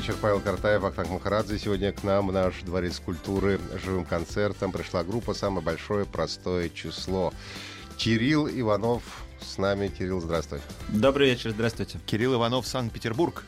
Вечер, Павел Картаев, Ахтанг Махарадзе. Сегодня к нам в наш дворец культуры живым концертом пришла группа «Самое большое простое число». Кирилл Иванов с нами. Кирилл, здравствуй. Добрый вечер, здравствуйте. Кирилл Иванов, Санкт-Петербург.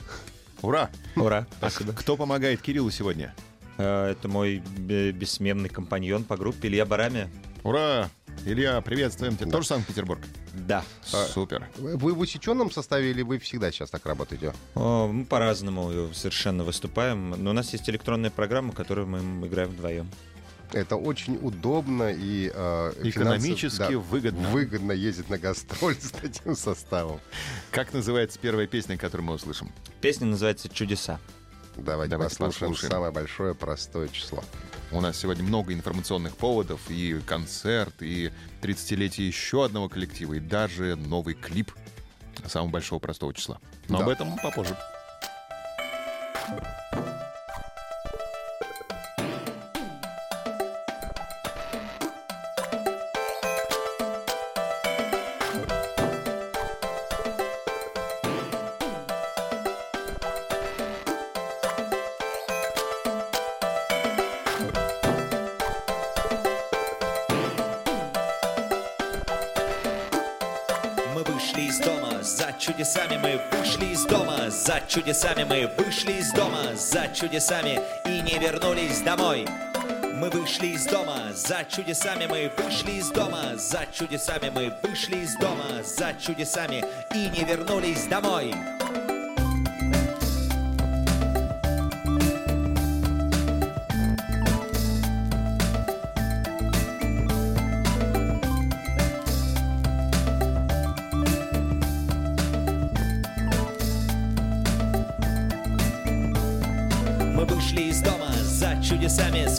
Ура! Ура, А спасибо. кто помогает Кириллу сегодня? Э, Это мой бе- бессменный компаньон по группе Илья Барами. Ура! Илья, приветствуем тебя. Тоже Санкт-Петербург? Да. Супер. Вы в усеченном составе или вы всегда сейчас так работаете? О, Мы по-разному совершенно выступаем, но у нас есть электронная программа, которую мы играем вдвоем. Это очень удобно и э, Экономически финансово- да, выгодно. Выгодно ездить на гастроль с таким составом. Как называется первая песня, которую мы услышим? Песня называется «Чудеса». Давайте, Давайте послушаем послушаем. самое большое простое число. У нас сегодня много информационных поводов, и концерт, и 30-летие еще одного коллектива, и даже новый клип самого большого простого числа. Но Да. об этом попозже. За чудесами мы вышли из дома, за чудесами и не вернулись домой. Мы вышли из дома, за чудесами мы вышли из дома, за чудесами мы вышли из дома, за чудесами и не вернулись домой.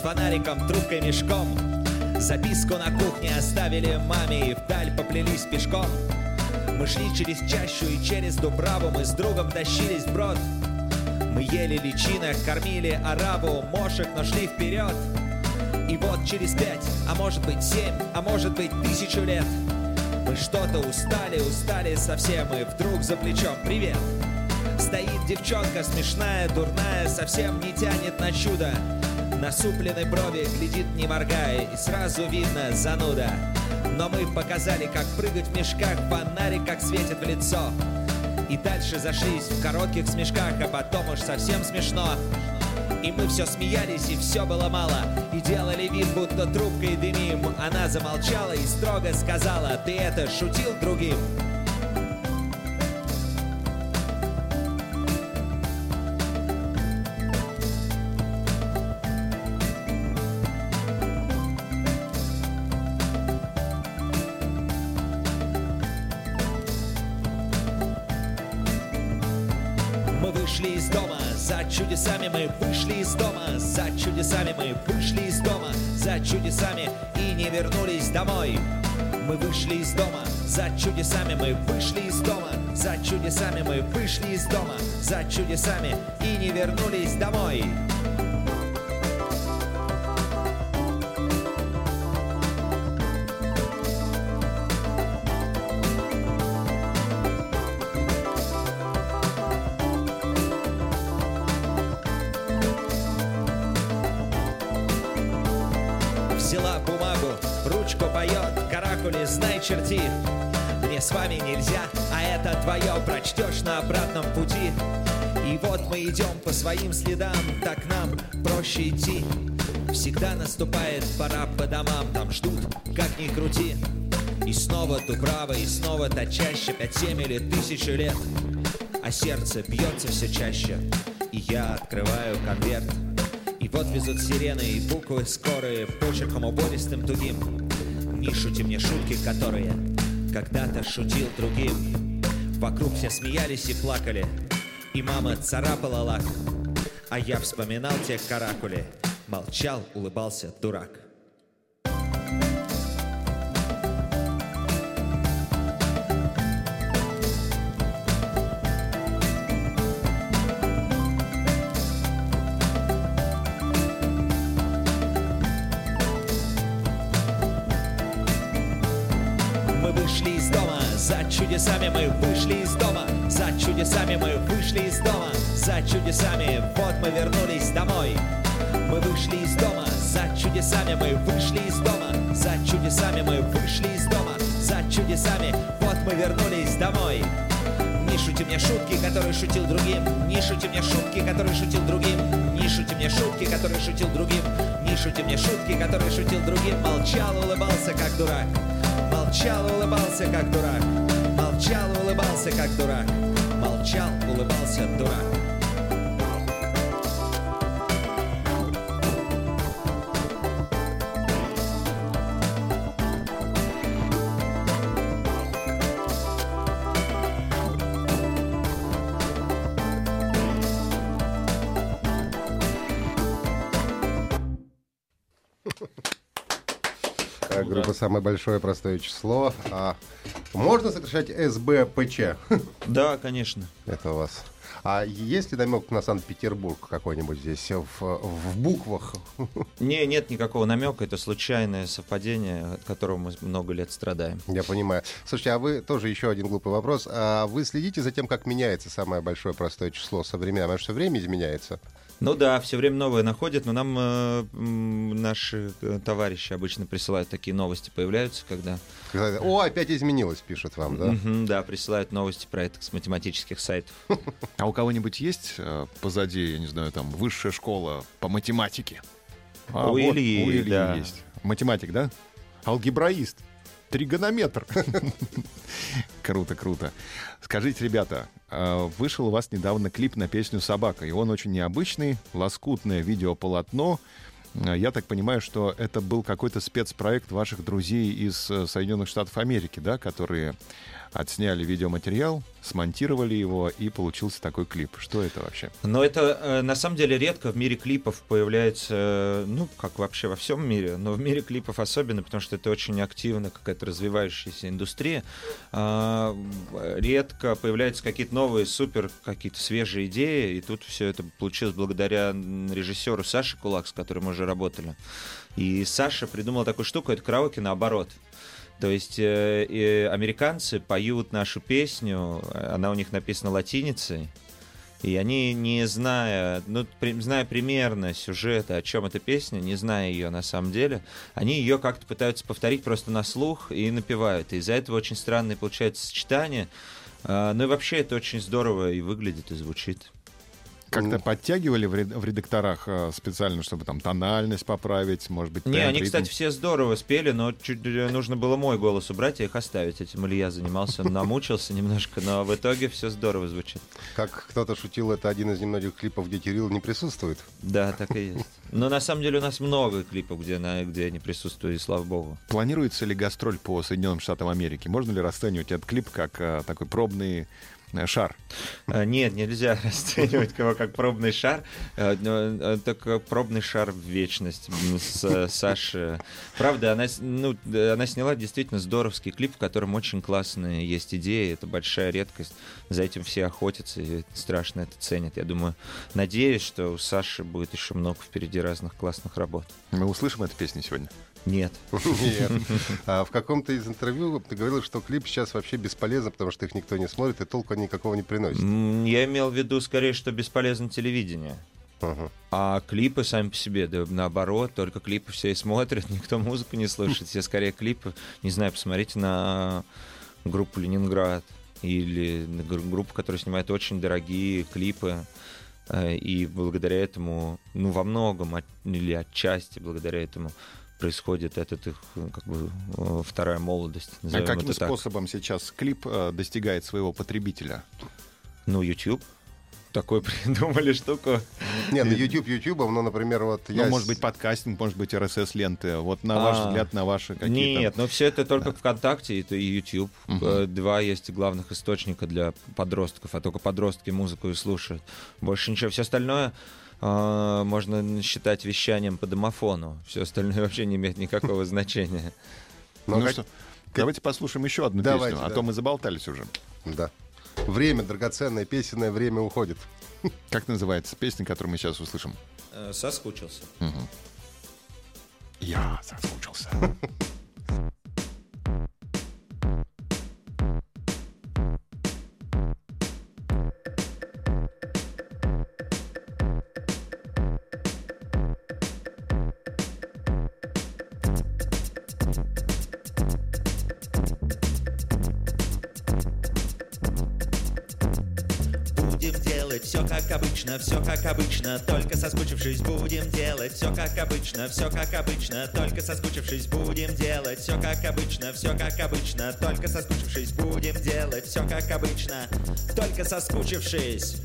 Фонариком, трубкой, мешком. Записку на кухне оставили маме и вдаль поплелись пешком. Мы шли через чащу и через Дубраву, мы с другом тащились вброд. Мы ели личинок, кормили арабу, мошек, но шли вперед. И вот через пять, а может быть семь, а может быть тысячу лет Мы что-то устали, устали совсем И вдруг за плечом привет Стоит девчонка смешная, дурная Совсем не тянет на чудо Насупленной брови глядит не моргая И сразу видно зануда. Но мы показали, как прыгать в мешках Фонарик как светит в лицо. И дальше зашлись в коротких смешках А потом уж совсем смешно. И мы все смеялись, и все было мало. И делали вид, будто трубкой дымим. Она замолчала и строго сказала Ты это шутил другим? За чудесами мы вышли из дома, за чудесами и не вернулись домой. Мы вышли из дома, за чудесами мы вышли из дома, за чудесами мы вышли из дома, за чудесами и не вернулись домой. Своим следам, так нам проще идти. Всегда наступает пора по домам, там ждут, как ни крути. И снова Дубрава, и снова та чаще, пять, семь или тысячу лет. А сердце бьется все чаще, и я открываю конверт. И вот везут сирены и буквы скорые Почерком убористым тугим Не шути мне шутки, которые Когда-то шутил другим Вокруг все смеялись и плакали И мама царапала лак А я вспоминал те каракули. Молчал, улыбался дурак. Вышли из дома, за чудесами мы вышли из дома, за чудесами мы вышли из дома, чудесами, вот мы вернулись домой. Мы вышли из дома, за чудесами мы вышли из дома, за чудесами мы вышли из дома, за чудесами, вот мы вернулись домой. Не шути мне шутки, которые шутил другим, не шути мне шутки, которые шутил другим, не шути мне шутки, которые шутил другим, не шути мне шутки, которые шутил другим, молчал, улыбался как дурак. Молчал, улыбался, как дурак. Молчал, улыбался, как дурак. Молчал, улыбался, дурак. «Самое большое простое число». А можно сокращать СБПЧ? Да, конечно. Это у вас. А есть ли намек на Санкт-Петербург какой-нибудь здесь в, в буквах? Не, нет никакого намека, это случайное совпадение, от которого мы много лет страдаем. Я понимаю. Слушайте, а вы тоже еще один глупый вопрос. А вы следите за тем, как меняется самое большое простое число со временем? Потому что время изменяется. Ну да, все время новые находят, но нам э, наши э, товарищи обычно присылают такие новости, появляются, когда... Когда, О, опять изменилось, пишут вам, да? Мгм, да, присылают новости про это с математических сайтов. А у кого-нибудь есть э, позади, я не знаю, там, высшая школа по математике? А, У Ильи, у Ильи да. есть. Математик, да? Алгебраист. Тригонометр. Круто, круто. Скажите, ребята, вышел у вас недавно клип на песню «Собака», и он очень необычный, лоскутное видеополотно. А, Я так понимаю, что это был какой-то спецпроект ваших друзей из э, Соединенных Штатов Америки, да, которые отсняли видеоматериал, смонтировали его, и получился такой клип. Что это вообще? Но это э, на самом деле редко в мире клипов появляется, э, ну, как вообще во всем мире, но в мире клипов особенно, потому что это очень активно какая-то развивающаяся индустрия. А, редко появляются какие-то новые, супер, какие-то свежие идеи, и тут все это получилось благодаря режиссеру Саше Кулак, с которым мы уже работали. И Саша придумал такую штуку, это караоке наоборот. То есть э, э, американцы поют нашу песню, э, она у них написана латиницей, и они, не зная, ну, при- зная примерно сюжета, о чем эта песня, не зная ее на самом деле, они ее как-то пытаются повторить просто на слух и напевают. И из-за этого очень странное получается сочетание. А, Ну и вообще это очень здорово и выглядит, и звучит. Как-то Ну. подтягивали в ред- в редакторах э, специально, чтобы там тональность поправить, может быть, Не, они, ритм? кстати, все здорово спели, но чуть нужно было мой голос убрать и их оставить. Этим Илья занимался, он намучился немножко, но в итоге все здорово звучит. Как кто-то шутил, это один из немногих клипов, где Кирилл не присутствует. Да, так и есть. Но на самом деле у нас много клипов, где, на, где они присутствуют, и слава богу. Планируется ли гастроль по Соединенным Штатам Америки? Можно ли расценивать этот клип как э, такой пробный шар? А, Нет, нельзя расценивать его как пробный шар. э, но, э, Только пробный шар в вечность с э, Сашей. Правда, она, ну, э, она сняла действительно здоровский клип, в котором очень классные есть идеи. Это большая редкость. За этим все охотятся и страшно это ценят. Я думаю, надеюсь, что у Саши будет еще много впереди разных классных работ. Мы услышим эту песню сегодня? Нет. Нет. А в каком-то из интервью ты говорил, что клип сейчас вообще бесполезен, потому что их никто не смотрит, и толку никакого не приносит. Я имел в виду скорее, что бесполезно телевидение. Ага. А клипы сами по себе, да наоборот, только клипы все и смотрят, никто музыку не слушает, все скорее клипы. Не знаю, посмотрите на группу Ленинград или на гру- группу, которая снимает очень дорогие клипы. Э, И благодаря этому, ну, во многом, от- или отчасти благодаря этому происходит этот их, э, как бы, э, вторая молодость, А каким это так. способом сейчас клип э, достигает своего потребителя? Ну, YouTube. такую придумали штуку. Не, ну YouTube YouTube, но, например, вот Ну, я... может с- быть, подкастинг, может быть, RSS-ленты. Вот на ваш А. взгляд, на ваши какие-то... Нет, но все это только ВКонтакте это и YouTube. Э, Два есть главных источника для подростков, а только подростки музыку и слушают. Больше ничего. Все остальное э, можно считать вещанием по домофону. Все остальное вообще не имеет никакого значения. Ну, Ну что, давайте послушаем еще одну Давайте, песню, а да. то мы заболтались уже. Да. Время, драгоценное песенное время уходит. Как называется песня, которую мы сейчас услышим? Э, Соскучился. Я соскучился. все как обычно, все как обычно, только соскучившись будем делать. Все как обычно, все как обычно, только соскучившись будем делать. Все как обычно, все как обычно, только соскучившись будем делать. Все как обычно, только соскучившись.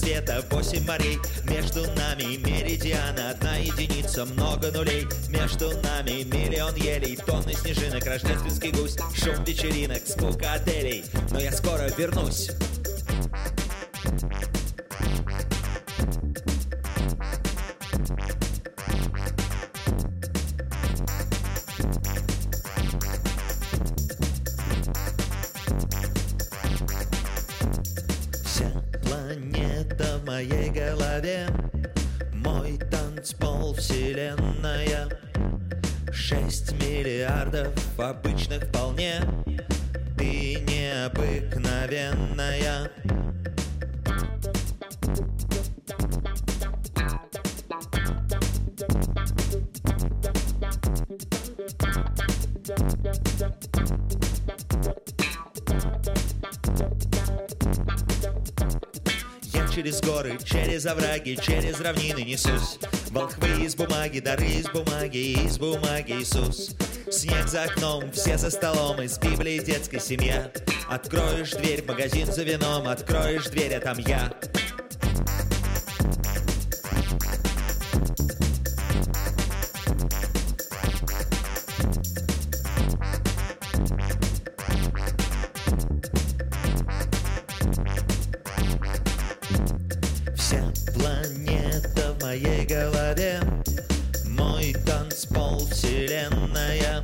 Света, восемь морей. Между нами меридиана, одна единица, много нулей. Между нами миллион елей, тонны снежинок, рождественский гусь, шум вечеринок, скука отелей. Но я скоро вернусь. Голове Мой танцпол вселенная Шесть миллиардов обычных вполне. Ты необыкновенная через горы, через овраги, через равнины несусь. Волхвы из бумаги, дары из бумаги, из бумаги Иисус. Снег за окном, все за столом, из Библии детская семья. Откроешь дверь магазин за вином, откроешь дверь, а там я танцпол вселенная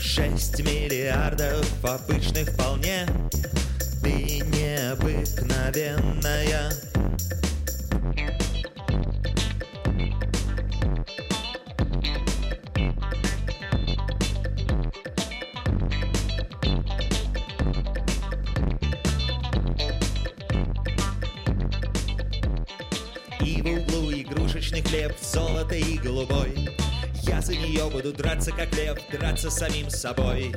Шесть миллиардов обычных вполне. Ты необыкновенная. И в углу игрушечный хлеб, золото и голубой Я за нее буду драться как лев, драться самим собой.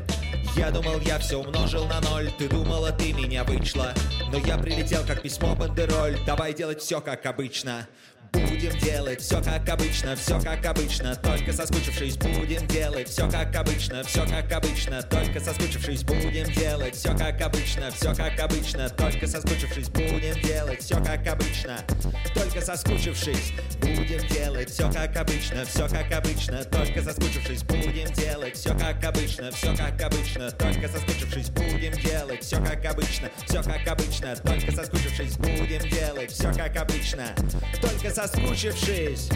Я думал, я все умножил на ноль, ты думала, ты меня вычла. Но я прилетел как письмо бандероль, давай делать все как обычно Будем делать. Все как обычно, все как обычно, только соскучившись будем делать. Все как обычно, все как обычно, только соскучившись будем делать. Все как обычно, все как обычно, только соскучившись будем делать. Все как обычно, только соскучившись будем делать. Все как обычно, все как обычно, только соскучившись будем делать. Все как обычно, все как обычно, только соскучившись будем делать. Все как обычно, все как обычно, только соскучившись будем делать. Все как обычно, только соскучившись. się chaise.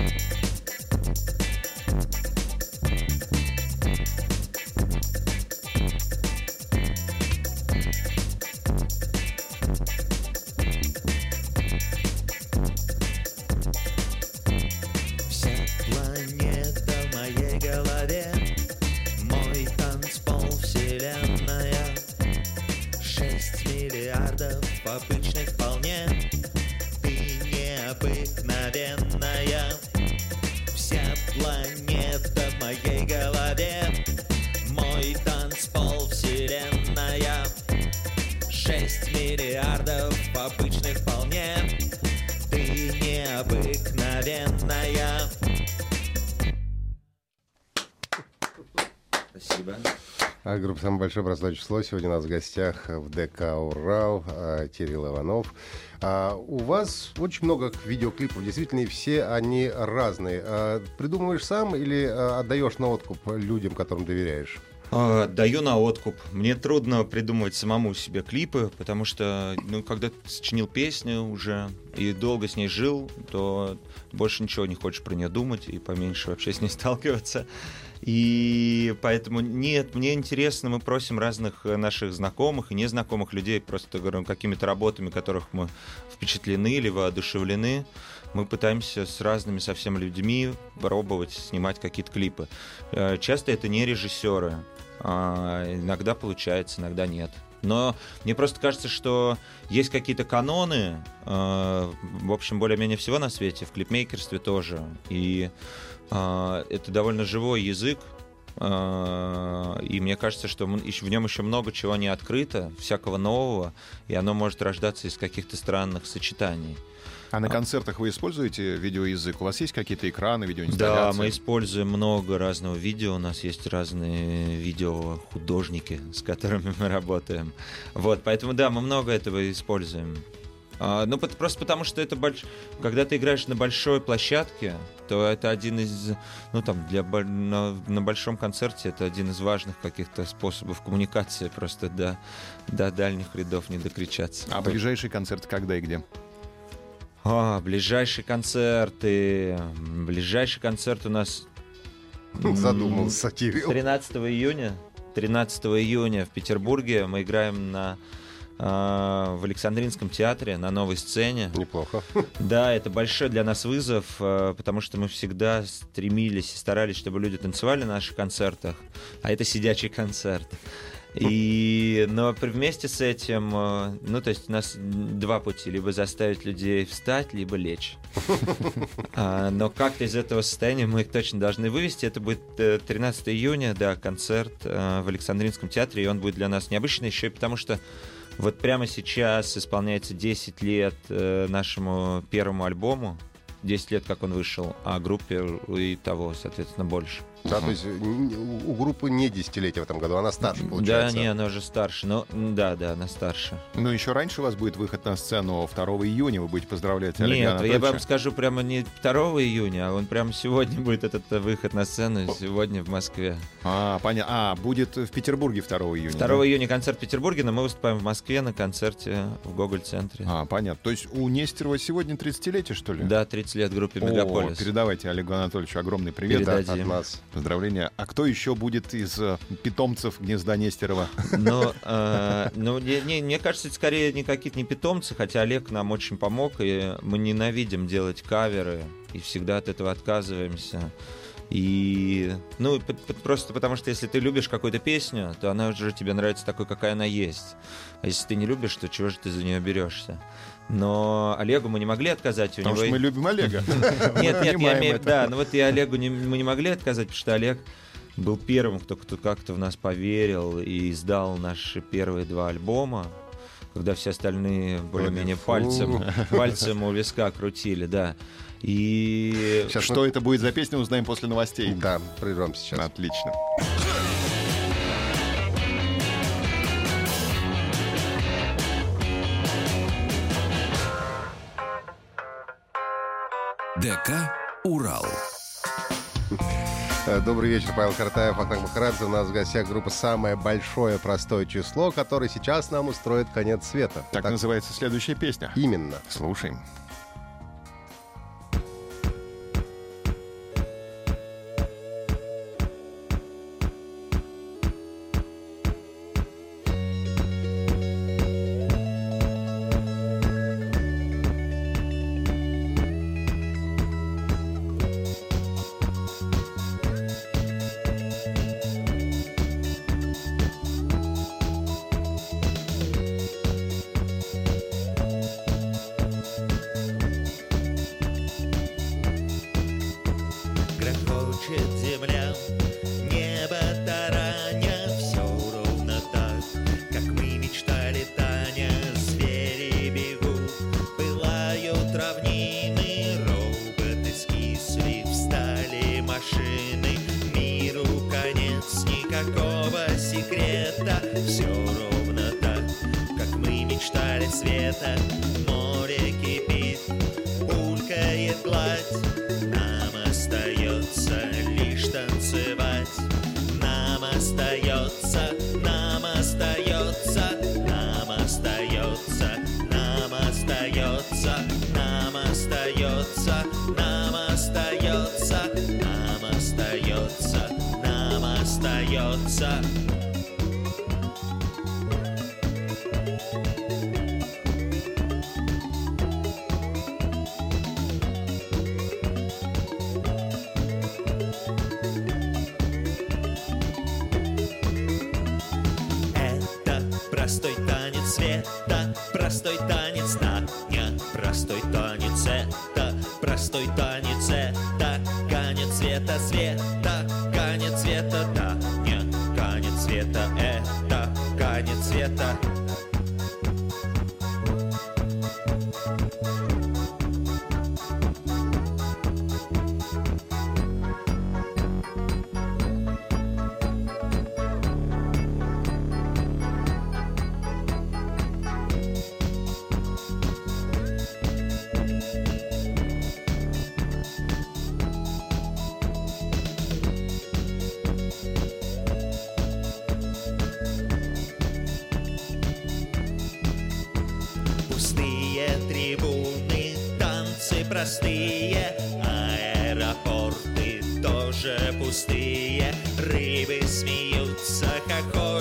Большое простое число» сегодня у нас в гостях в ДК «Урал» а, Кирилл Иванов. А, у вас очень много видеоклипов, действительно, и все они разные. А, придумываешь сам или а, отдаешь на откуп людям, которым доверяешь? А, Даю на откуп. Мне трудно придумывать самому себе клипы, потому что, ну, когда ты сочинил песню уже и долго с ней жил, то больше ничего не хочешь про нее думать и поменьше вообще с ней сталкиваться. И поэтому нет, мне интересно, мы просим разных э, наших знакомых и незнакомых людей просто говорю, какими-то работами, которых мы впечатлены или воодушевлены. Мы пытаемся с разными совсем людьми пробовать снимать какие-то клипы. Э, Часто это не режиссеры. А, Иногда получается, иногда нет. Но мне просто кажется, что есть какие-то каноны, э, в общем, более-менее всего на свете, в клипмейкерстве тоже. И это довольно живой язык, а, и мне кажется, что в нем еще много чего не открыто, всякого нового, и оно может рождаться из каких-то странных сочетаний. А на концертах вы используете видеоязык? У вас есть какие-то экраны, Да, видеоинсталляции? мы используем много разного видео. У нас есть разные видеохудожники, с которыми мы работаем. Вот, поэтому да, мы много этого используем. А, ну, просто потому что это больш... когда ты играешь на большой площадке, то это один из, ну там для на, на большом концерте это один из важных каких-то способов коммуникации, просто до до дальних рядов не докричаться. А ближайший концерт когда и где? А, ближайшие концерты, ближайший концерт у нас Задумался Кирилл. 13 июня. 13 июня в Петербурге мы играем на в Александринском театре на новой сцене. Неплохо. Да, это большой для нас вызов, э, потому что мы всегда стремились и старались, чтобы люди танцевали на наших концертах, а это сидячий концерт. И, но вместе с этим, э, ну, то есть у нас два пути, либо заставить людей встать, либо лечь. А, Но как-то из этого состояния мы их точно должны вывести. Это будет э, 13 июня, да, концерт э, в Александринском театре, и он будет для нас необычный еще и потому, что вот прямо сейчас исполняется 10 лет э, нашему первому альбому. 10 лет, как он вышел, а группе и того, соответственно, больше. Да, то есть у группы не десятилетие в этом году, она старше, Да, получается. не, она уже старше. Но, да, да, она старше. Ну, еще раньше у вас будет выход на сцену 2 июня. Вы будете поздравлять Олега Нет, я вам скажу прямо не 2 июня, а он прямо сегодня будет этот э, выход на сцену, сегодня в Москве. А, понятно. А, будет в Петербурге 2 июня. 2 да? июня концерт в Петербурге, но мы выступаем в Москве на концерте в Гоголь-центре. А, понятно. То есть у Нестерова сегодня 30-летие, что ли? Да, 30 лет группе О, Мегаполис. передавайте Олегу Анатольевичу огромный привет. Да, Передадим. от нас. Поздравления. А кто еще будет из э, питомцев гнезда Нестерова? Но, э, ну, не- не- мне кажется, это скорее не не питомцы, хотя Олег нам очень помог, и мы ненавидим делать каверы, и всегда от этого отказываемся. И, ну, просто потому что если ты любишь какую-то песню, то она уже тебе нравится такой, какая она есть. А если ты не любишь, то чего же ты за нее берешься? Но Олегу мы не могли отказать. У Потому него что мы любим Олега. нет, нет, я имею, это. да, ну вот и Олегу мы не могли отказать, потому что Олег был первым, кто, кто как-то в нас поверил и издал наши первые два альбома, когда все остальные более-менее пальцем, пальцем у виска крутили, да. И Сейчас Что это будет за песня, узнаем после новостей. Да, прервем сейчас. Отлично. ДК «Урал». Э, Добрый вечер, Павел Картаев, Ахтанг Махарадзе. У нас в гостях группа «Самое большое простое число», который сейчас нам устроит конец света. Так называется следующая песня. Именно. Слушаем. Остается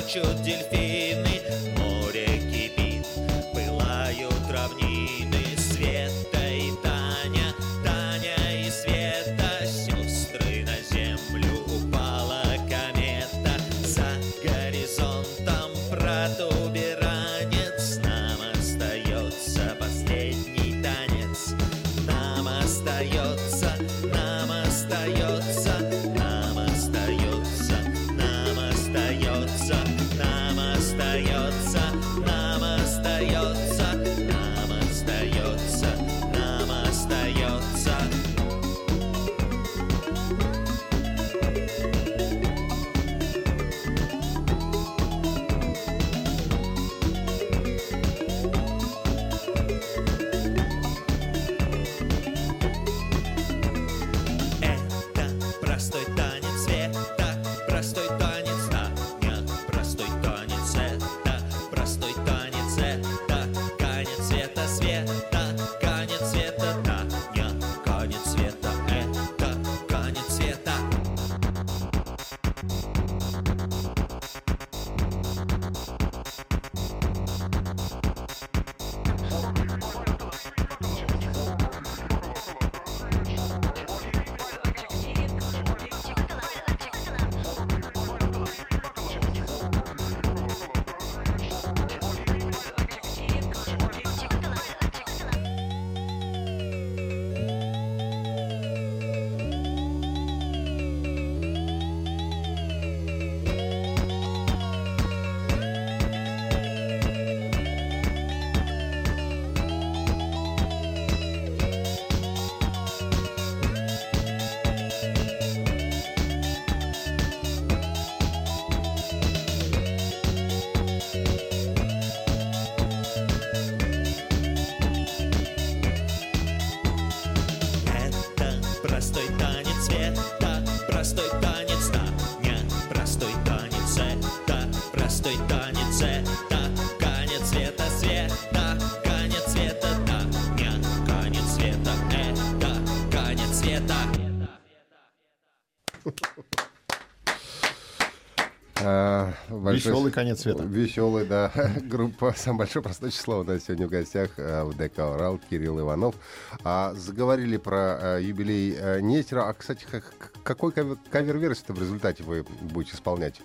should Веселый конец света. Веселый, да. Группа «Самое большое простое число» у нас сегодня в гостях а, в ДК «Урал» Кирилл Иванов. А, заговорили про а, юбилей а, Нестера. А, кстати, как- какой кавер- кавер-версию в результате вы будете исполнять?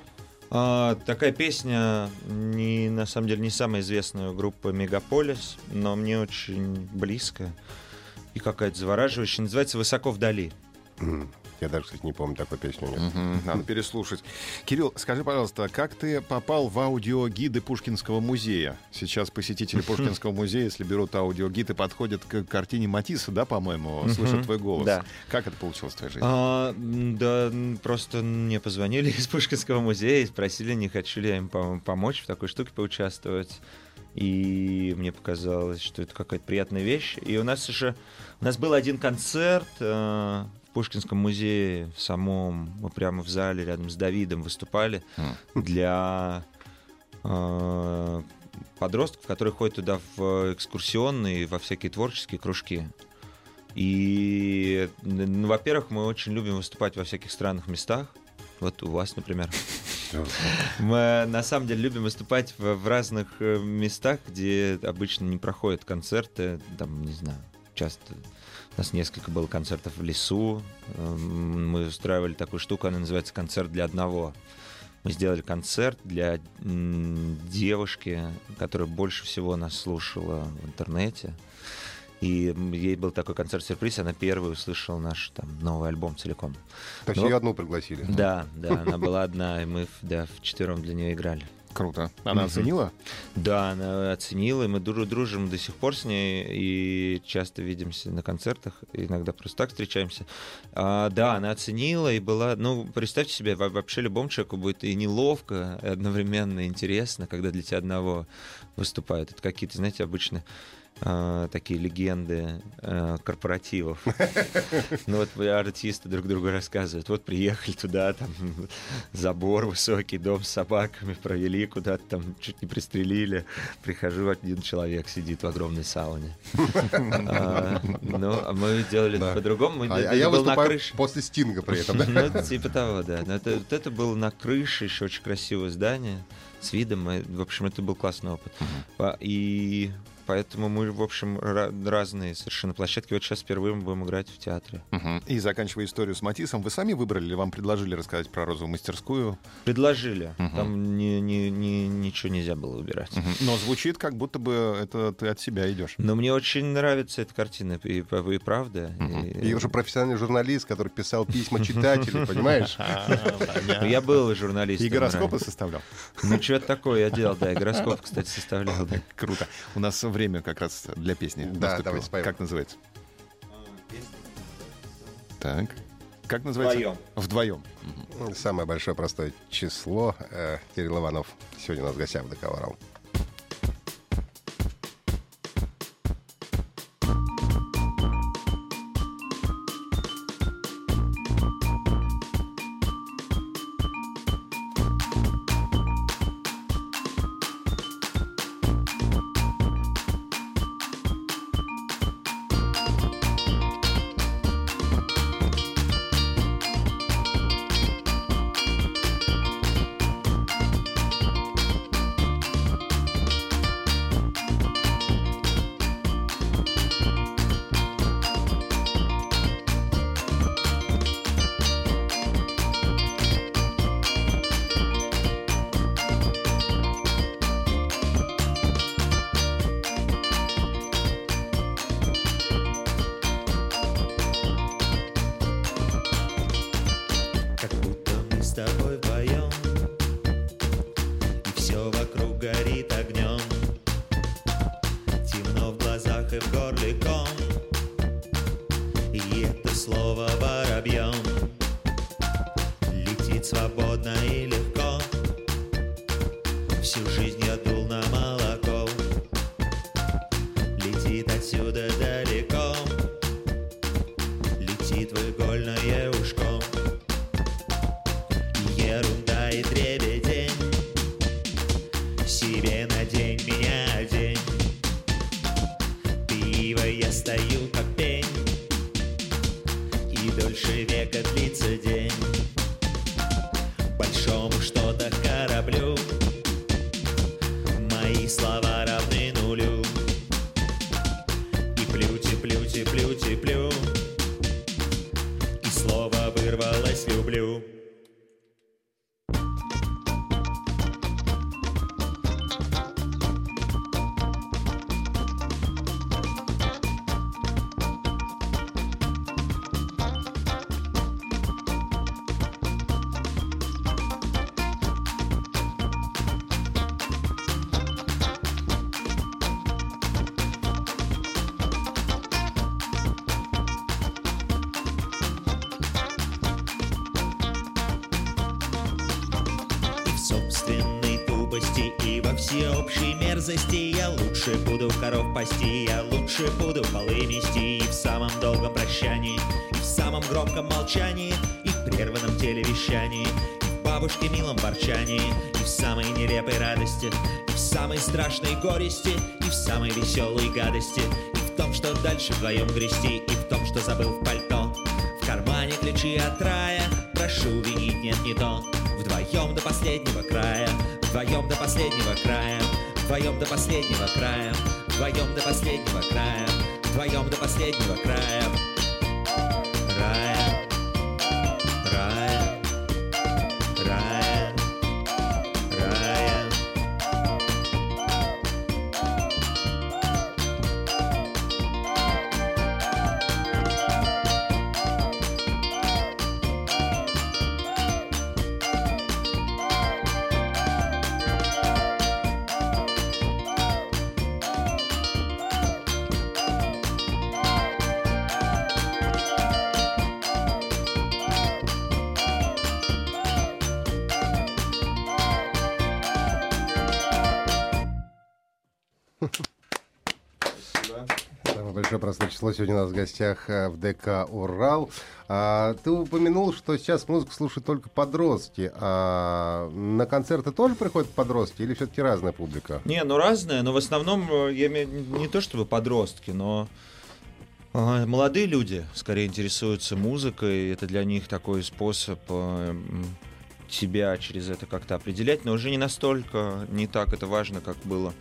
А, такая песня не на самом деле не самая известная у группы Мегаполис, но мне очень близкая и какая-то завораживающая. Называется Высоко вдали. Я даже, кстати, не помню такой нет. Мгм, Надо переслушать. Кирилл, скажи, пожалуйста, как ты попал в аудиогиды Пушкинского музея? Сейчас посетители Пушкинского музея, если берут аудиогиды, подходят к картине Матисса, да, по-моему, слышат твой голос. Да. Как это получилось в твоей жизни? А, да, просто мне позвонили из Пушкинского музея и спросили, не хочу ли я им пом- помочь в такой штуке поучаствовать. И мне показалось, что это какая-то приятная вещь. И у нас уже... У нас был один концерт э, Пушкинском музее в самом. Мы прямо в зале рядом с Давидом выступали для э, подростков, которые ходят туда в экскурсионные, во всякие творческие кружки. И, ну, во-первых, мы очень любим выступать во всяких странных местах. Вот у вас, например. Мы на самом деле любим выступать в, в разных э, местах, где обычно не проходят концерты. Там, не знаю, часто у нас несколько было концертов в лесу. Эм, Мы устраивали такую штуку, она называется «Концерт для одного». Мы сделали концерт для девушки, которая больше всего нас слушала в интернете. И ей был такой концерт-сюрприз, она первой услышала наш там, новый альбом целиком. То есть Ну, ее одну пригласили. Да, да, она была одна, и мы да, вчетвером для нее играли. Круто. Она Мгм. оценила? Да, она оценила, и мы дру- дружим до сих пор с ней, и часто видимся на концертах, иногда просто так встречаемся. А, да, она оценила и была... Ну, представьте себе, во- вообще любому человеку будет и неловко, и одновременно интересно, когда для тебя одного выступают. Это какие-то, знаете, обычно а, такие легенды а, корпоративов. Ну вот артисты друг другу рассказывают. Вот приехали туда, там забор высокий, дом с собаками, провели куда-то там, чуть не пристрелили. Прихожу, один человек сидит в огромной сауне. А, Ну, а мы делали по-другому. А, я выступаю после Стинга при этом? Ну, типа того, да. Но это, было на крыше, еще очень красивое здание с видом. В общем, это был классный опыт. И поэтому мы, в общем, ра- разные совершенно площадки. Вот сейчас впервые мы будем играть в театре. Мгм. И заканчивая историю с Матисом, вы сами выбрали или вам предложили рассказать про розовую мастерскую? Предложили. Мгм. Там ни- ни- ни- ничего нельзя было выбирать. Мгм. Но звучит, как будто бы это ты от себя идешь. Но мне очень нравится эта картина, и, и правда. Мгм. И- И уже профессиональный журналист, который писал письма читателей, понимаешь? Ну, я был журналистом. И гороскопы составлял. Ну, что-то такое я делал, да. И гороскоп, кстати, составлял, да. Круто. У нас время как раз для песни. Да, наступило. давайте споем. Как называется? Так. Как называется? Вдвоем. Вдвоем. Самое большое простое число. Э, Кирилл Иванов сегодня у нас в гостях в договорал. Мы вдвоем И все вокруг горит огнем Темно в глазах и в горле ком. И это слово воробьем Летит свободно и легко. Всю жизнь Все общие мерзости Я лучше буду коров пасти Я лучше буду полы мести И в самом долгом прощании И в самом громком молчании И в прерванном телевещании И в бабушке милом ворчании И в самой нелепой радости И в самой страшной горести И в самой веселой гадости И в том, что дальше вдвоем грести И в том, что забыл в пальто. В кармане ключи от рая Прошу винить, нет, не то. Вдвоем до последнего края Вдвоем до последнего края. Вдвоем до последнего края. Вдвоем до последнего края. Вдвоем до последнего края большое простое число сегодня у нас в гостях э, в ДК «Урал». А, ты упомянул, что сейчас музыку слушают только подростки. А на концерты тоже приходят подростки или все-таки разная публика? Не, ну разное, но в основном э, я имею не то чтобы подростки, но э, молодые люди скорее интересуются музыкой. Это для них такой способ э, себя через это как-то определять, но уже не настолько, не так это важно, как было,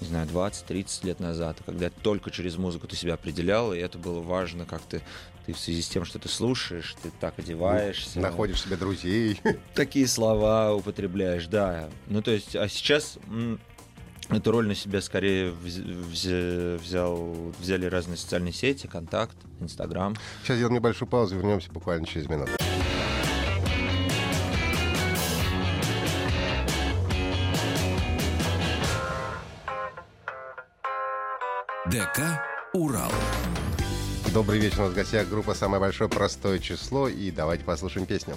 не знаю, 20-30 лет назад, когда только через музыку ты себя определял, и это было важно, как ты, ты в связи с тем, что ты слушаешь, ты так одеваешься. Находишь себе друзей. такие слова употребляешь, да. Ну, то есть, а сейчас эту роль на себя скорее вз- вз- взял, взяли разные социальные сети, Контакт, Инстаграм. Сейчас сделаем небольшую паузу, вернемся буквально через минуту. ДК «Урал». Добрый вечер, у нас в гостях группа «Самое большое простое число». И давайте послушаем песню.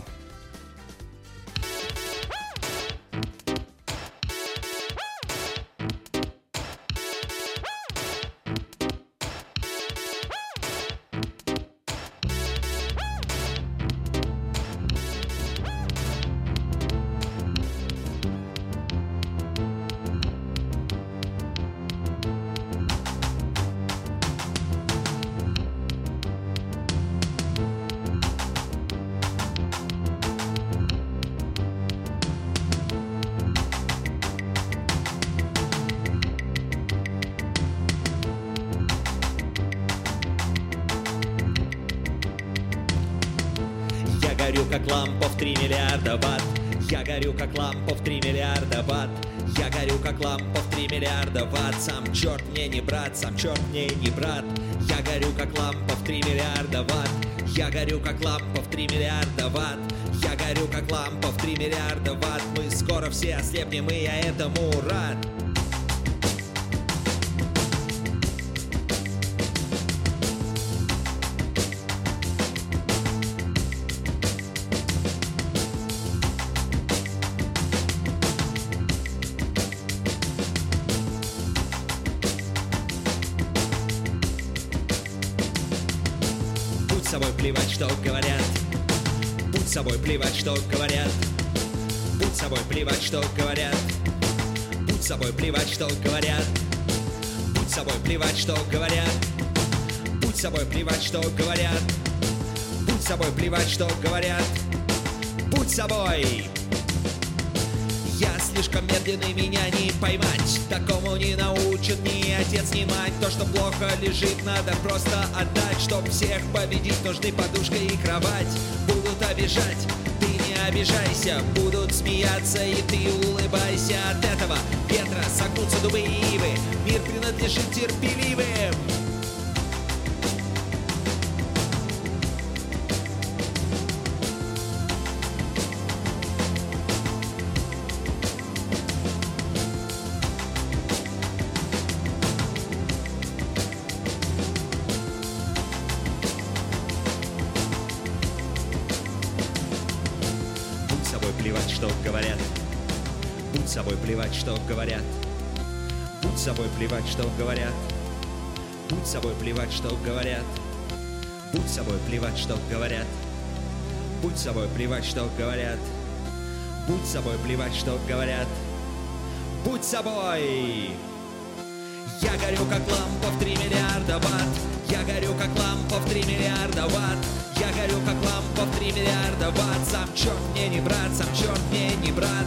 Я горю, как лампа в 3 миллиарда ватт. Я горю, как лампа в 3 миллиарда ватт. Сам черт мне не брат, сам черт мне не брат. Я горю, как лампа в 3 миллиарда ватт. Я горю, как лампа в 3 миллиарда ватт. Я горю, как лампа в 3 миллиарда ватт. Мы скоро все ослепнем, и я этому рад собой, плевать, что говорят. Будь собой, плевать, что говорят. Будь собой, плевать, что говорят. Будь собой, плевать, что говорят. Будь собой, плевать, что говорят. Будь собой, плевать, что говорят. Будь собой. Я слишком медленный, меня не поймать. Такому не научит ни отец, ни мать. То, что плохо лежит, надо просто отдать. Чтоб всех победить, нужны подушка и кровать обижать, ты не обижайся Будут смеяться, и ты улыбайся. От этого ветра согнутся дубы и ивы. Мир принадлежит терпеливым что говорят. Будь собой, плевать, что говорят. Будь собой, плевать, что говорят. Будь собой, плевать, что говорят. Будь собой, плевать, что говорят. Будь собой! Я горю, как лампа в 3 миллиарда ватт. Я горю, как лампа в 3 миллиарда ватт. Я горю, как лампа в 3 миллиарда ватт. Сам черт мне не брат, сам черт мне не брат.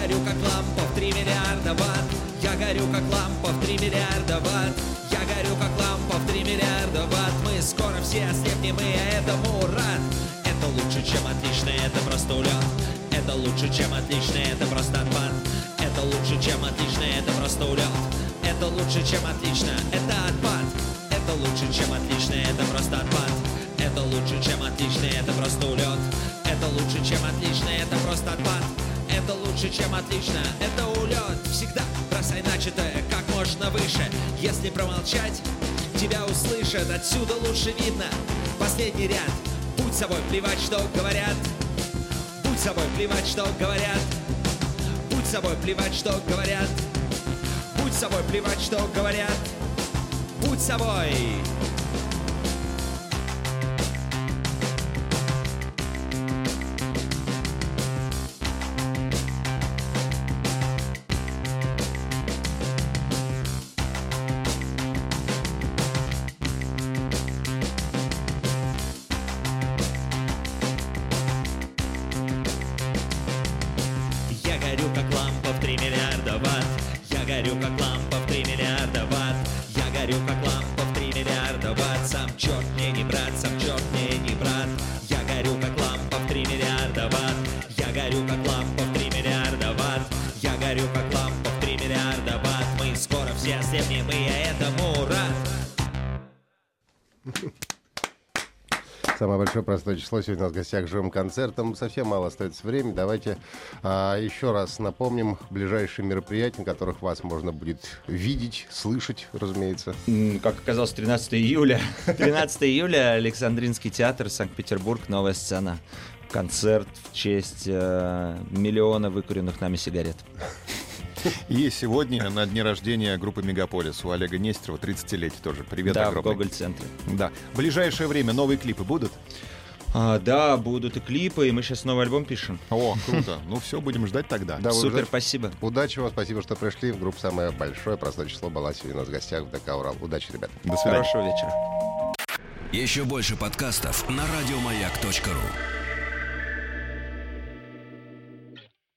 Горю, как лампа в 3 миллиарда ватт. Я горю, как лампа в 3 миллиарда ватт. Я горю, как лампа в 3 миллиарда ватт. Мы скоро все ослепнем, и я этому рад. Это лучше, чем отлично, это просто улет. Это лучше, чем отлично, это просто отпад. Это лучше, чем отлично, это просто улет. Это лучше, чем отлично, это отпад. Это лучше, чем отлично, это просто отпад. Это лучше, чем отлично, это просто улет. Это лучше, чем отлично, это просто отпад. Это лучше, чем отлично, это улет. Всегда бросай начатое как можно выше. Если промолчать, тебя услышат. Отсюда лучше видно последний ряд. Будь собой, плевать, что говорят. Будь собой, плевать, что говорят. Будь собой, плевать, что говорят. Будь собой, плевать, что говорят. Будь собой. 3 миллиарда ватт. Я горю, как лампа в 3 миллиарда ватт. Сам черт мне не брат, сам Самое большое простое число сегодня у нас в гостях живым концертом. Совсем мало остается времени. Давайте а, еще раз напомним ближайшие мероприятия, на которых вас можно будет видеть, слышать, разумеется. Как оказалось, 13 июля. 13 июля Александринский театр, Санкт-Петербург, новая сцена. Концерт в честь э, миллиона выкуренных нами сигарет. И сегодня на дне рождения группы «Мегаполис» у Олега Нестерова 30-летие тоже. Привет да, в огромный. Гоголь-центре. Да. В ближайшее время новые клипы будут? А, да, будут и клипы, и мы сейчас новый альбом пишем. О, круто. Ну все, будем ждать тогда. Да, Супер, уже- спасибо. Удачи вам, спасибо, что пришли. Группа «Самое большое простое число» была сегодня у нас в гостях в ДК «Урал». Удачи, ребят. До свидания. Хорошего вечера. Еще больше подкастов на радиомаяк.ру.